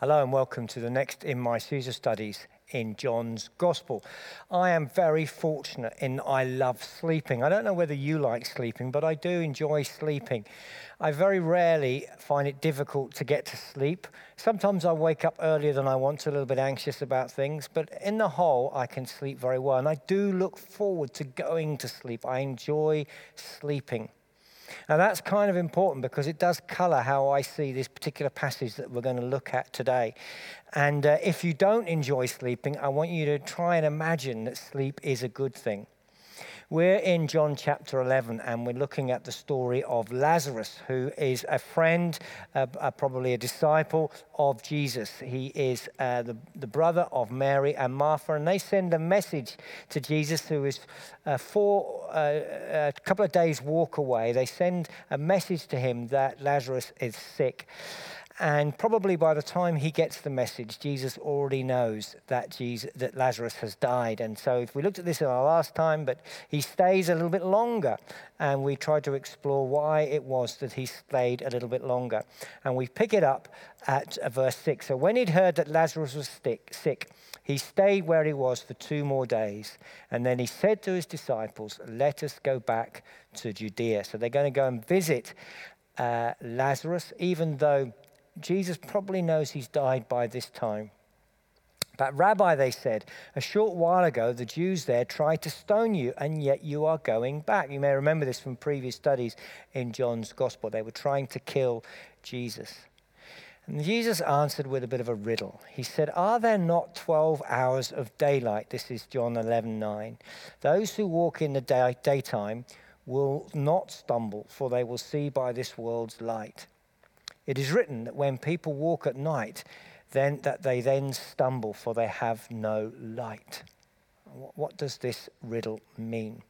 Hello and welcome to the next in my Caesar studies in John's Gospel. I am very fortunate in I love sleeping. I don't know whether you like sleeping, but I do enjoy sleeping. I very rarely find it difficult to get to sleep. Sometimes I wake up earlier than I want to, a little bit anxious about things, but in the whole, I can sleep very well. And I do look forward to going to sleep. I enjoy sleeping. Now, that's kind of important because it does color how I see this particular passage that we're going to look at today. And uh, if you don't enjoy sleeping, I want you to try and imagine that sleep is a good thing. We're in John chapter 11, and we're looking at the story of Lazarus, who is a friend, uh, uh, probably a disciple of Jesus. He is uh, the, the brother of Mary and Martha, and they send a message to Jesus, who is uh, four, uh, a couple of days' walk away. They send a message to him that Lazarus is sick. And probably by the time he gets the message, Jesus already knows that, Jesus, that Lazarus has died. And so if we looked at this in our last time, but he stays a little bit longer. And we tried to explore why it was that he stayed a little bit longer. And we pick it up at uh, verse 6. So when he'd heard that Lazarus was sick, he stayed where he was for two more days. And then he said to his disciples, Let us go back to Judea. So they're going to go and visit uh, Lazarus, even though Jesus probably knows he's died by this time. But, Rabbi, they said, a short while ago the Jews there tried to stone you, and yet you are going back. You may remember this from previous studies in John's Gospel. They were trying to kill Jesus. And Jesus answered with a bit of a riddle. He said, Are there not 12 hours of daylight? This is John 11 9. Those who walk in the day, daytime will not stumble, for they will see by this world's light. It is written that when people walk at night, then that they then stumble, for they have no light. What does this riddle mean?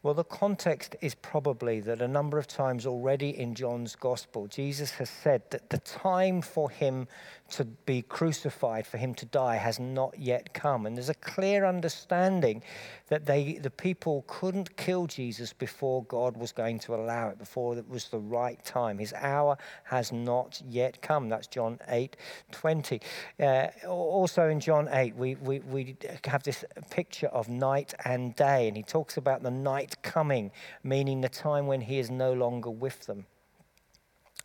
Well, the context is probably that a number of times already in John's gospel, Jesus has said that the time for him to be crucified, for him to die, has not yet come. And there's a clear understanding that they, the people couldn't kill Jesus before God was going to allow it, before it was the right time. His hour has not yet come. That's John 8 20. Uh, also in John 8, we, we, we have this picture of night and day, and he talks about the night coming, meaning the time when he is no longer with them.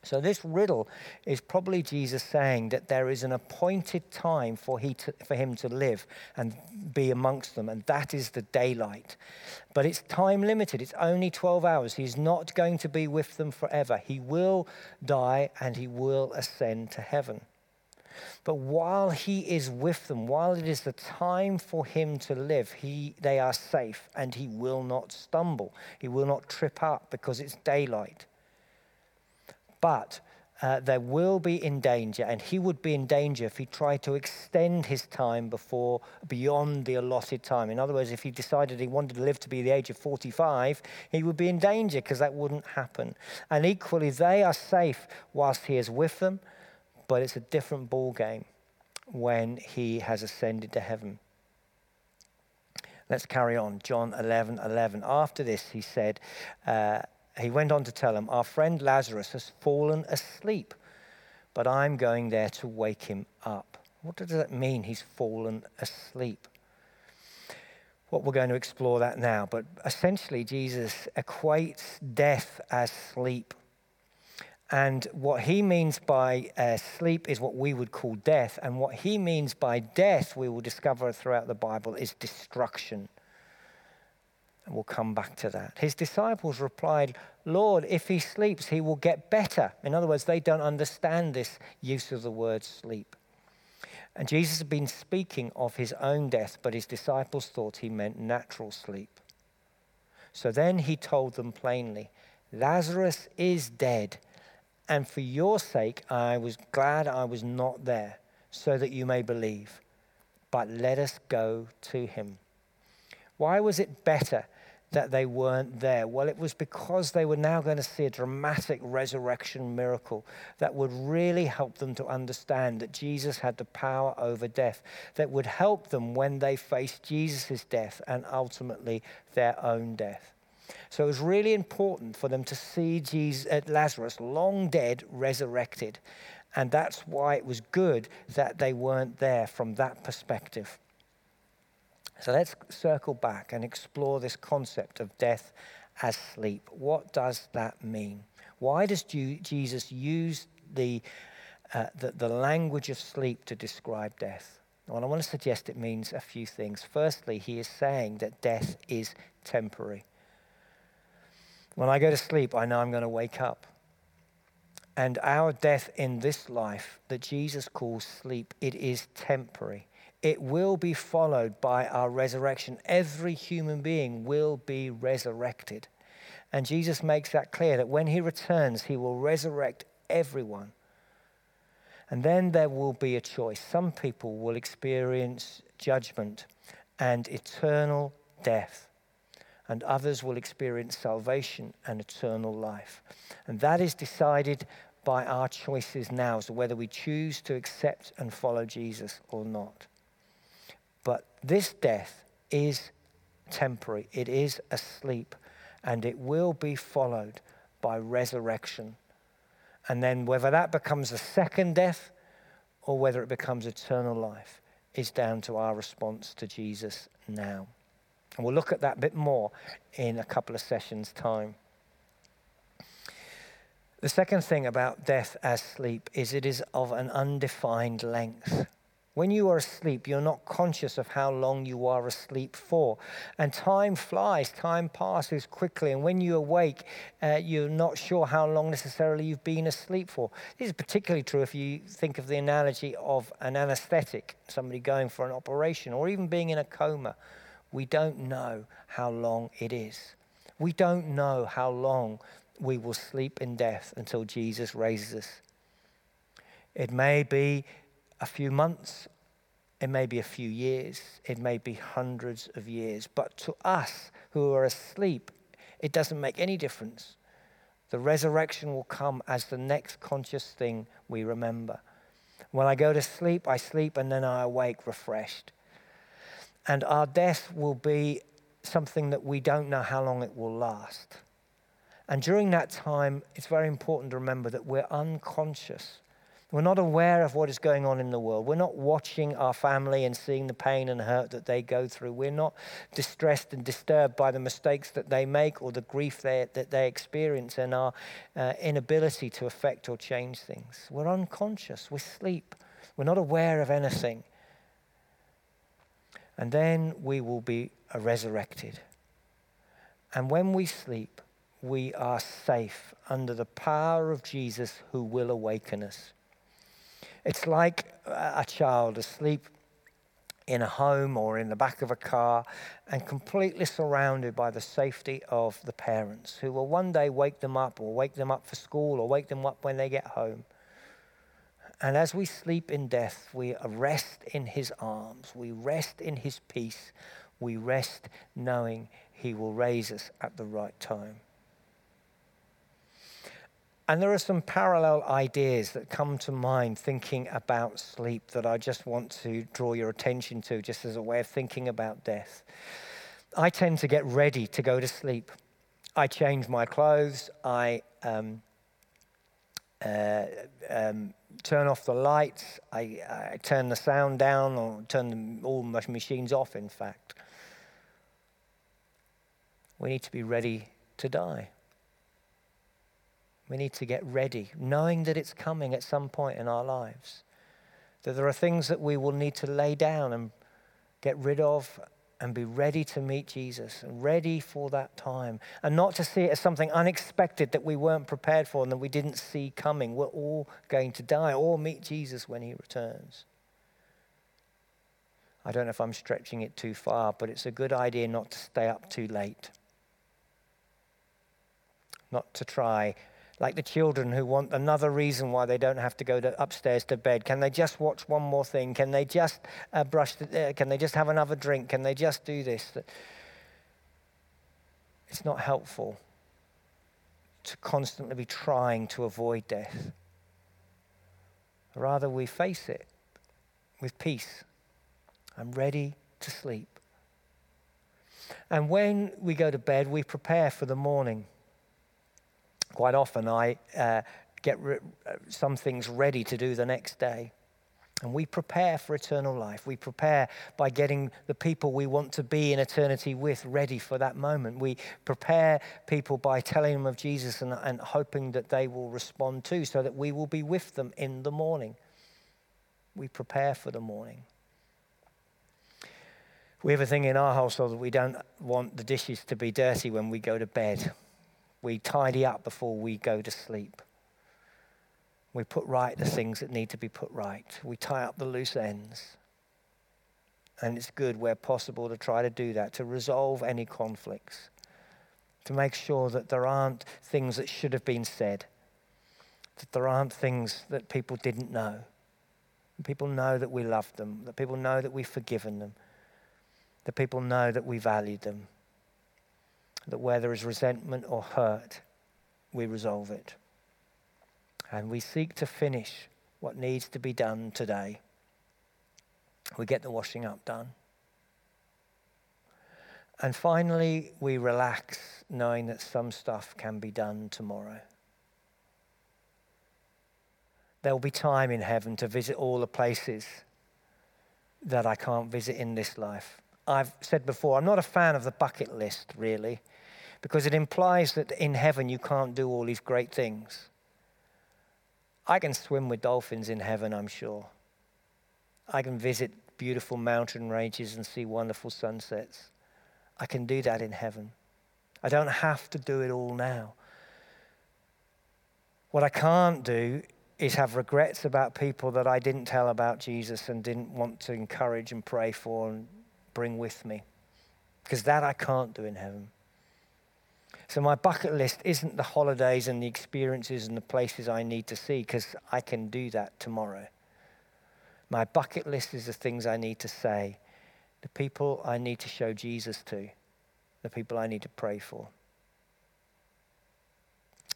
So, this riddle is probably Jesus saying that there is an appointed time for, he to, for him to live and be amongst them, and that is the daylight. But it's time limited, it's only 12 hours. He's not going to be with them forever. He will die and he will ascend to heaven. But while he is with them, while it is the time for him to live, he, they are safe and he will not stumble. He will not trip up because it's daylight but uh, there will be in danger, and he would be in danger if he tried to extend his time before beyond the allotted time. In other words, if he decided he wanted to live to be the age of 45, he would be in danger because that wouldn't happen. And equally, they are safe whilst he is with them, but it's a different ball game when he has ascended to heaven. Let's carry on. John 11 11. After this, he said, uh, he went on to tell him, Our friend Lazarus has fallen asleep, but I'm going there to wake him up. What does that mean, he's fallen asleep? Well, we're going to explore that now, but essentially, Jesus equates death as sleep. And what he means by uh, sleep is what we would call death. And what he means by death, we will discover throughout the Bible, is destruction. And we'll come back to that. His disciples replied, Lord, if he sleeps, he will get better. In other words, they don't understand this use of the word sleep. And Jesus had been speaking of his own death, but his disciples thought he meant natural sleep. So then he told them plainly, Lazarus is dead, and for your sake I was glad I was not there, so that you may believe. But let us go to him. Why was it better that they weren't there? Well, it was because they were now going to see a dramatic resurrection miracle that would really help them to understand that Jesus had the power over death, that would help them when they faced Jesus' death and ultimately their own death. So it was really important for them to see Jesus, uh, Lazarus, long dead, resurrected. And that's why it was good that they weren't there from that perspective. So let's circle back and explore this concept of death as sleep. What does that mean? Why does Jesus use the, uh, the, the language of sleep to describe death? Well, I want to suggest it means a few things. Firstly, he is saying that death is temporary. When I go to sleep, I know I'm going to wake up. And our death in this life that Jesus calls sleep, it is temporary. It will be followed by our resurrection. Every human being will be resurrected. And Jesus makes that clear that when he returns, he will resurrect everyone. And then there will be a choice. Some people will experience judgment and eternal death and others will experience salvation and eternal life. And that is decided by our choices now, so whether we choose to accept and follow Jesus or not. But this death is temporary, it is a sleep, and it will be followed by resurrection. And then whether that becomes a second death or whether it becomes eternal life is down to our response to Jesus now. And we'll look at that a bit more in a couple of sessions' time. The second thing about death as sleep is it is of an undefined length. When you are asleep, you're not conscious of how long you are asleep for. And time flies, time passes quickly. And when you awake, uh, you're not sure how long necessarily you've been asleep for. This is particularly true if you think of the analogy of an anesthetic, somebody going for an operation, or even being in a coma we don't know how long it is. We don't know how long we will sleep in death until Jesus raises us. It may be a few months, it may be a few years, it may be hundreds of years. But to us who are asleep, it doesn't make any difference. The resurrection will come as the next conscious thing we remember. When I go to sleep, I sleep and then I awake refreshed. And our death will be something that we don't know how long it will last. And during that time, it's very important to remember that we're unconscious. We're not aware of what is going on in the world. We're not watching our family and seeing the pain and hurt that they go through. We're not distressed and disturbed by the mistakes that they make or the grief they, that they experience and our uh, inability to affect or change things. We're unconscious. We sleep. We're not aware of anything and then we will be resurrected. And when we sleep, we are safe under the power of Jesus who will awaken us. It's like a child asleep in a home or in the back of a car and completely surrounded by the safety of the parents who will one day wake them up or wake them up for school or wake them up when they get home. And as we sleep in death, we rest in his arms, we rest in his peace, we rest knowing he will raise us at the right time. And there are some parallel ideas that come to mind thinking about sleep that I just want to draw your attention to, just as a way of thinking about death. I tend to get ready to go to sleep. I change my clothes. I um, uh, um, turn off the lights, I, I, turn the sound down, or turn the, all my machines off, in fact. We need to be ready to die. We need to get ready, knowing that it's coming at some point in our lives. That there are things that we will need to lay down and get rid of and be ready to meet Jesus, ready for that time, and not to see it as something unexpected that we weren't prepared for and that we didn't see coming. We're all going to die or meet Jesus when he returns. I don't know if I'm stretching it too far, but it's a good idea not to stay up too late. Not to try like the children who want another reason why they don't have to go to upstairs to bed. Can they just watch one more thing? Can they just uh, brush? The, uh, can they just have another drink? Can they just do this? It's not helpful to constantly be trying to avoid death. Rather, we face it with peace. I'm ready to sleep. And when we go to bed, we prepare for the morning quite often I uh, get re- some things ready to do the next day. And we prepare for eternal life. We prepare by getting the people we want to be in eternity with ready for that moment. We prepare people by telling them of Jesus and, and hoping that they will respond too, so that we will be with them in the morning. We prepare for the morning. We have a thing in our household that we don't want the dishes to be dirty when we go to bed. We tidy up before we go to sleep. We put right the things that need to be put right. We tie up the loose ends. And it's good where possible to try to do that, to resolve any conflicts, to make sure that there aren't things that should have been said, that there aren't things that people didn't know. People know that we love them, that people know that we've forgiven them, that people know that we value them, that where there is resentment or hurt, we resolve it. And we seek to finish what needs to be done today. We get the washing up done. And finally, we relax knowing that some stuff can be done tomorrow. There will be time in heaven to visit all the places that I can't visit in this life. I've said before, I'm not a fan of the bucket list, really, because it implies that in heaven you can't do all these great things. I can swim with dolphins in heaven, I'm sure. I can visit beautiful mountain ranges and see wonderful sunsets. I can do that in heaven. I don't have to do it all now. What I can't do is have regrets about people that I didn't tell about Jesus and didn't want to encourage and pray for and bring with me. Because that I can't do in heaven. So my bucket list isn't the holidays and the experiences and the places I need to see because I can do that tomorrow. My bucket list is the things I need to say, the people I need to show Jesus to, the people I need to pray for.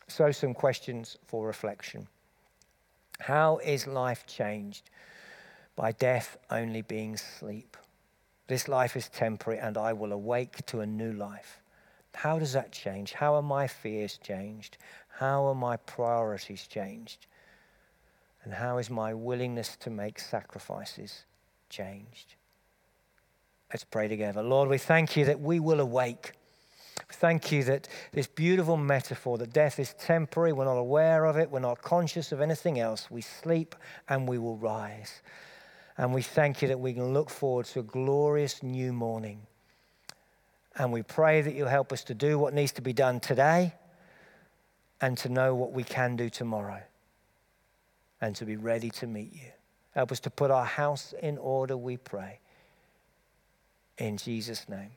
So, some questions for reflection. How is life changed by death only being sleep? This life is temporary, and I will awake to a new life. How does that change? How are my fears changed? How are my priorities changed? And how is my willingness to make sacrifices changed? Let's pray together. Lord, we thank you that we will awake. Thank you that this beautiful metaphor that death is temporary, we're not aware of it, we're not conscious of anything else. We sleep and we will rise. And we thank you that we can look forward to a glorious new morning and we pray that you'll help us to do what needs to be done today and to know what we can do tomorrow and to be ready to meet you. Help us to put our house in order, we pray. In Jesus' name,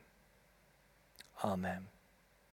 amen.